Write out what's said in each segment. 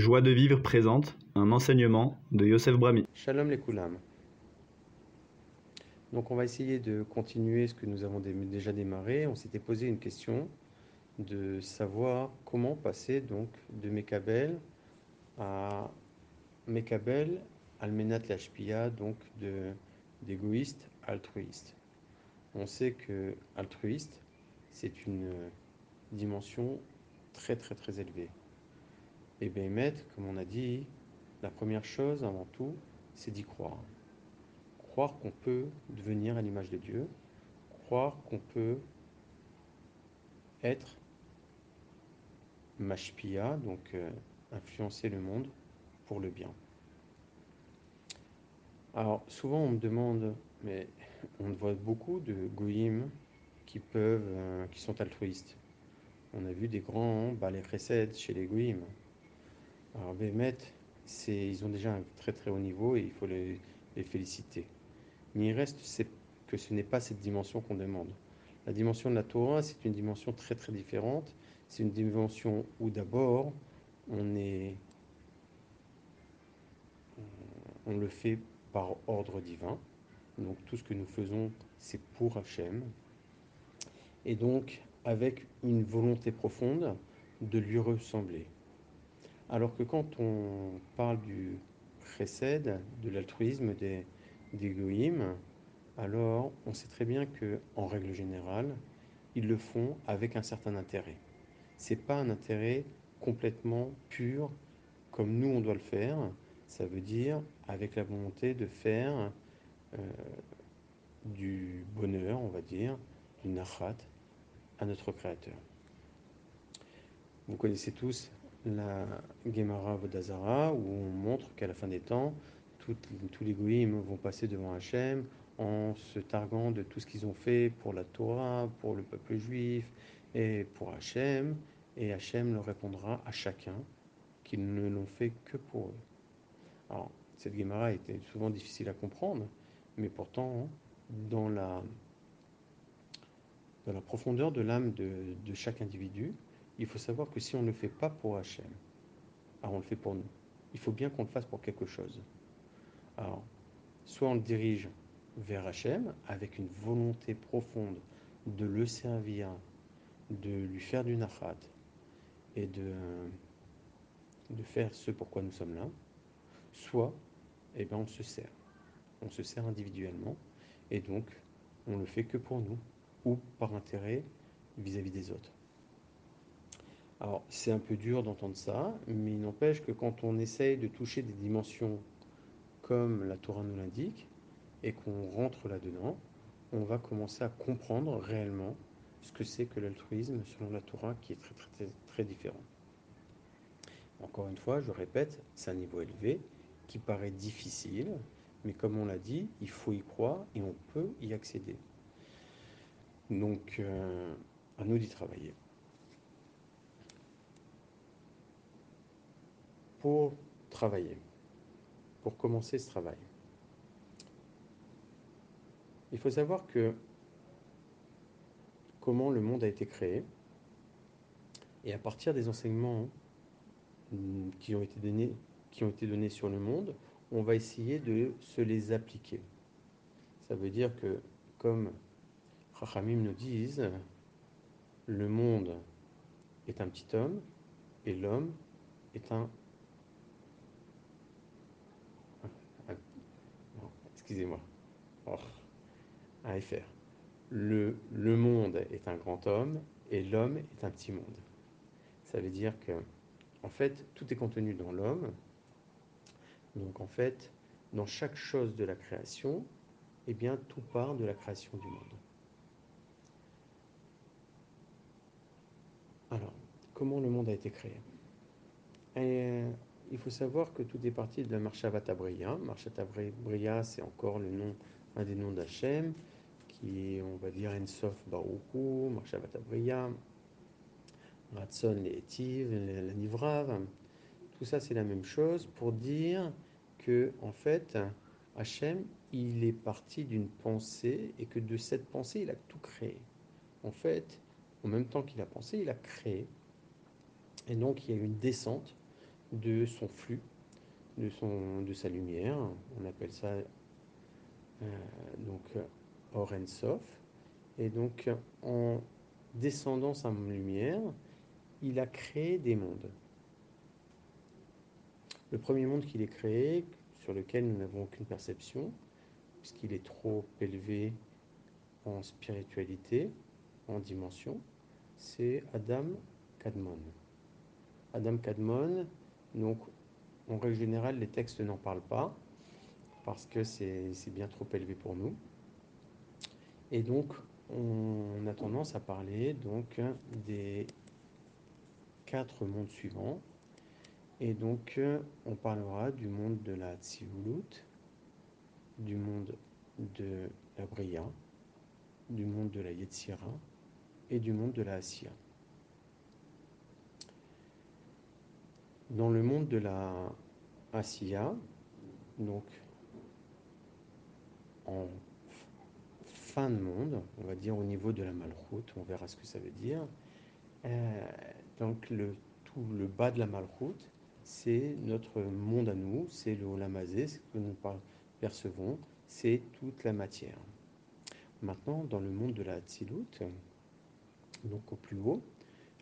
Joie de vivre présente un enseignement de Yosef Brami. Shalom les Koulam. Donc on va essayer de continuer ce que nous avons déjà démarré. On s'était posé une question de savoir comment passer donc de Mekabel à Mekabel Almenat Lashpia, donc d'égoïste altruiste. On sait que altruiste, c'est une dimension très très très élevée. Et Béhémet, comme on a dit, la première chose avant tout, c'est d'y croire. Croire qu'on peut devenir à l'image de Dieu, croire qu'on peut être mashpia, donc euh, influencer le monde pour le bien. Alors souvent on me demande, mais on voit beaucoup de goïms qui peuvent, euh, qui sont altruistes. On a vu des grands balais chez les goïms. Alors Bémet, ils ont déjà un très très haut niveau et il faut les, féliciter. Mais il reste que ce n'est pas cette dimension qu'on demande. La dimension de la Torah, c'est une dimension très très différente. C'est une dimension où d'abord on est, on le fait par ordre divin. Donc tout ce que nous faisons, c'est pour Hachem. Et donc avec une volonté profonde de lui ressembler. Alors que quand on parle du précède, de l'altruisme des, des alors on sait très bien que, en règle générale, ils le font avec un certain intérêt. C'est pas un intérêt complètement pur comme nous on doit le faire. Ça veut dire avec la volonté de faire euh, du bonheur, on va dire, du nachat à notre Créateur. Vous connaissez tous la Gemara Vodazara, où on montre qu'à la fin des temps, tous les goïms vont passer devant Hachem en se targuant de tout ce qu'ils ont fait pour la Torah, pour le peuple juif et pour Hachem. Et Hachem leur répondra à chacun qu'ils ne l'ont fait que pour eux. Alors, cette Gemara était souvent difficile à comprendre, mais pourtant, dans la, profondeur de l'âme de chaque individu, il faut savoir que si on ne le fait pas pour Hachem, alors on le fait pour nous. Il faut bien qu'on le fasse pour quelque chose. Alors, soit on le dirige vers Hachem avec une volonté profonde de le servir, de lui faire du nachat et de, faire ce pourquoi nous sommes là, soit eh bien, on se sert. On se sert individuellement et donc on le fait que pour nous ou par intérêt vis à -vis des autres. Alors, c'est un peu dur d'entendre ça, mais il n'empêche que quand on essaye de toucher des dimensions comme la Torah nous l'indique, et qu'on rentre là-dedans, on va commencer à comprendre réellement ce que c'est que l'altruisme selon la Torah qui est très, très, très différent. Encore une fois, je répète, c'est un niveau élevé qui paraît difficile, mais comme on l'a dit, il faut y croire et on peut y accéder. Donc, euh, à nous d'y travailler. Pour travailler, pour commencer ce travail. Il faut savoir que comment le monde a été créé, et à partir des enseignements hmm, qui ont été donnés, qui ont été donnés sur le monde, on va essayer de se les appliquer. Ça veut dire que, comme Rachamim nous disent, le monde est un petit homme et l'homme est un excusez-moi, oh, à FR. Le, le monde est un grand homme et l'homme est un petit monde. Ça veut dire que, en fait, tout est contenu dans l'homme. Donc, en fait, dans chaque chose de la création, eh bien, tout part de la création du monde. Alors, comment le monde a été créé? Il faut savoir que tout est parti de la Marchavatabriya. Marchavatabriya, c'est encore le nom, un des noms d'Hachem, qui est, on va dire, Ensof Baruchu, Marchavatabriya, Ratson Leetiv, la Nivrav. Tout ça, c'est la même chose pour dire que, en fait, Hachem, il est parti d'une pensée et que de cette pensée, il a tout créé. En fait, en même temps qu'il a pensé, il a créé. Et donc, il y a une descente de son flux, de, son, de sa lumière. On appelle ça euh, donc Orensof. Et donc en descendant sa lumière, il a créé des mondes. Le premier monde qu'il ait créé, sur lequel nous n'avons aucune perception, puisqu'il est trop élevé en spiritualité, en dimension, c'est Adam Kadmon. Adam Kadmon, donc en règle générale, les textes n'en parlent pas, parce que c'est bien trop élevé pour nous. Et donc, on a tendance à parler donc des quatre mondes suivants. Et donc, on parlera du monde de la Tsivulut, du monde de la Bria, du monde de la Yetzira et du monde de la Asiya. Dans le monde de la Asiya, donc en fin de monde, on va dire au niveau de la Malchut, on verra ce que ça veut dire. Euh, donc le, tout le bas de la Malchut, c'est notre monde à nous, c'est le Olamazé, ce que nous percevons, c'est toute la matière. Maintenant, dans le monde de la Tzilut, donc au plus haut,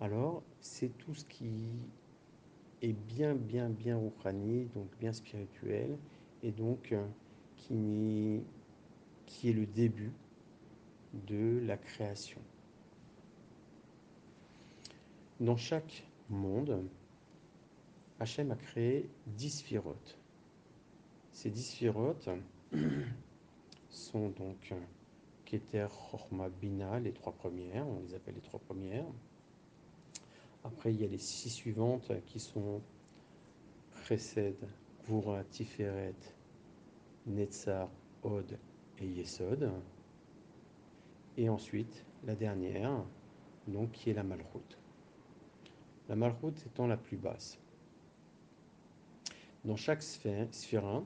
alors c'est tout ce qui est bien, bien, bien Rouhani, donc bien spirituel, et donc euh, qui, qui est le début de la création. Dans chaque monde, Hachem a créé dix sphirotes. Ces dix sphirotes sont donc Keter, Chorma, Bina, les trois premières, on les appelle les trois premières. Après, il y a les six suivantes qui sont Chesed, Gvura, Tiferet, Netzar, Od et Yesod. Et ensuite, la dernière, donc qui est la Malchut. La Malchut étant la plus basse. Dans chaque sphère, sphérin,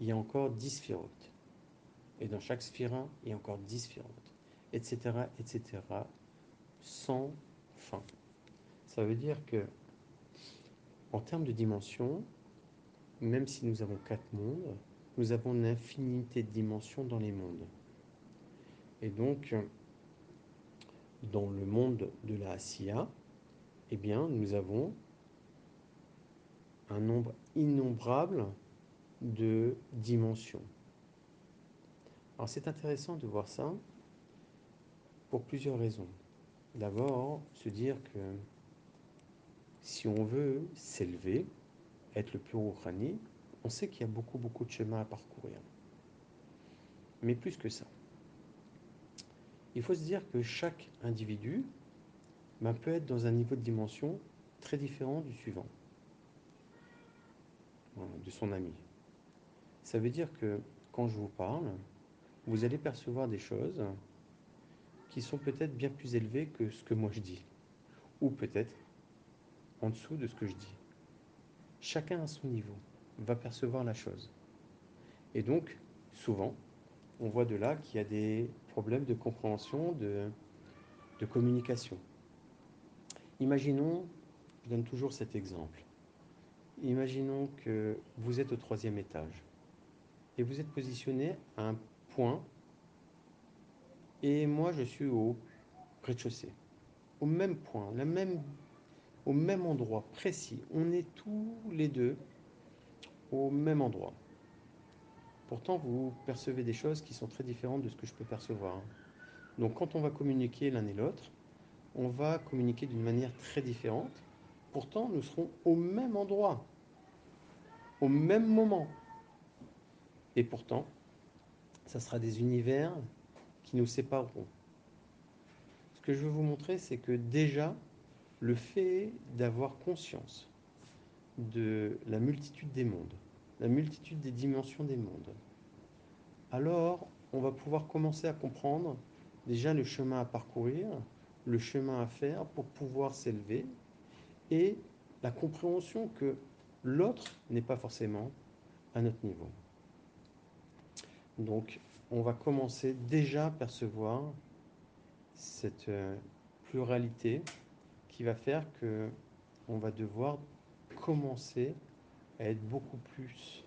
il y a encore 10 sphérotes. Et dans chaque sphérin, il y a encore 10 sphérotes. Etc., etc., sans fin. Ça veut dire que, en termes de dimension, même si nous avons quatre mondes, nous avons une infinité de dimensions dans les mondes. Et donc, dans le monde de la Asiya, eh bien, nous avons un nombre innombrable de dimensions. Alors c'est intéressant de voir ça pour plusieurs raisons. D'abord, se dire que si on veut s'élever, être le plus haut on sait qu'il y a beaucoup, beaucoup de chemins à parcourir. Mais plus que ça, il faut se dire que chaque individu ben, peut être dans un niveau de dimension très différent du suivant de son ami. Ça veut dire que quand je vous parle, vous allez percevoir des choses qui sont peut-être bien plus élevées que ce que moi je dis, ou peut-être en dessous de ce que je dis. Chacun à son niveau va percevoir la chose. Et donc, souvent, on voit de là qu'il y a des problèmes de compréhension, de, communication. Imaginons, je donne toujours cet exemple. Imaginons que vous êtes au troisième étage et vous êtes positionné à un point et moi je suis au rez-de-chaussée, au même point, la même, au même endroit précis. On est tous les deux au même endroit. Pourtant, vous percevez des choses qui sont très différentes de ce que je peux percevoir. Donc quand on va communiquer l'un et l'autre, on va communiquer d'une manière très différente Pourtant, nous serons au même endroit, au même moment. Et pourtant, ça sera des univers qui nous sépareront. Ce que je veux vous montrer, c'est que déjà, le fait d'avoir conscience de la multitude des mondes, la multitude des dimensions des mondes, alors on va pouvoir commencer à comprendre déjà le chemin à parcourir, le chemin à faire pour pouvoir s'élever et la compréhension que l'autre n'est pas forcément à notre niveau. Donc, on va commencer déjà à percevoir cette euh, pluralité qui va faire que on va devoir commencer à être beaucoup plus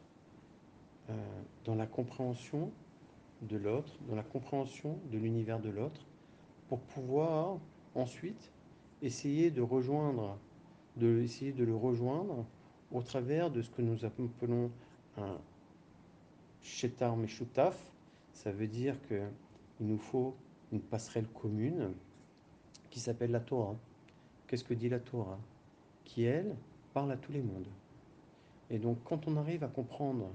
euh, dans la compréhension de l'autre, dans la compréhension de l'univers de l'autre, pour pouvoir ensuite essayer de rejoindre, de essayer de le rejoindre au travers de ce que nous appelons un shetar meshutaf. Ça veut dire qu'il nous faut une passerelle commune qui s'appelle la Torah. Qu'est-ce que dit la Torah Qui, elle, parle à tous les mondes. Et donc, quand on arrive à comprendre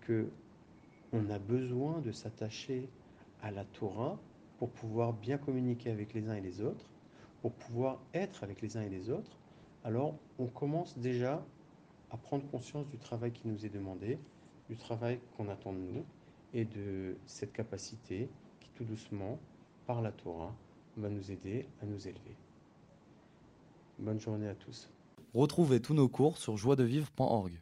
que on a besoin de s'attacher à la Torah pour pouvoir bien communiquer avec les uns et les autres, pour pouvoir être avec les uns et les autres, alors on commence déjà à prendre conscience du travail qui nous est demandé, du travail qu'on attend de nous et de cette capacité qui tout doucement, par la Torah, va nous aider à nous élever. Bonne journée à tous. Retrouvez tous nos cours sur joiedevivre.org.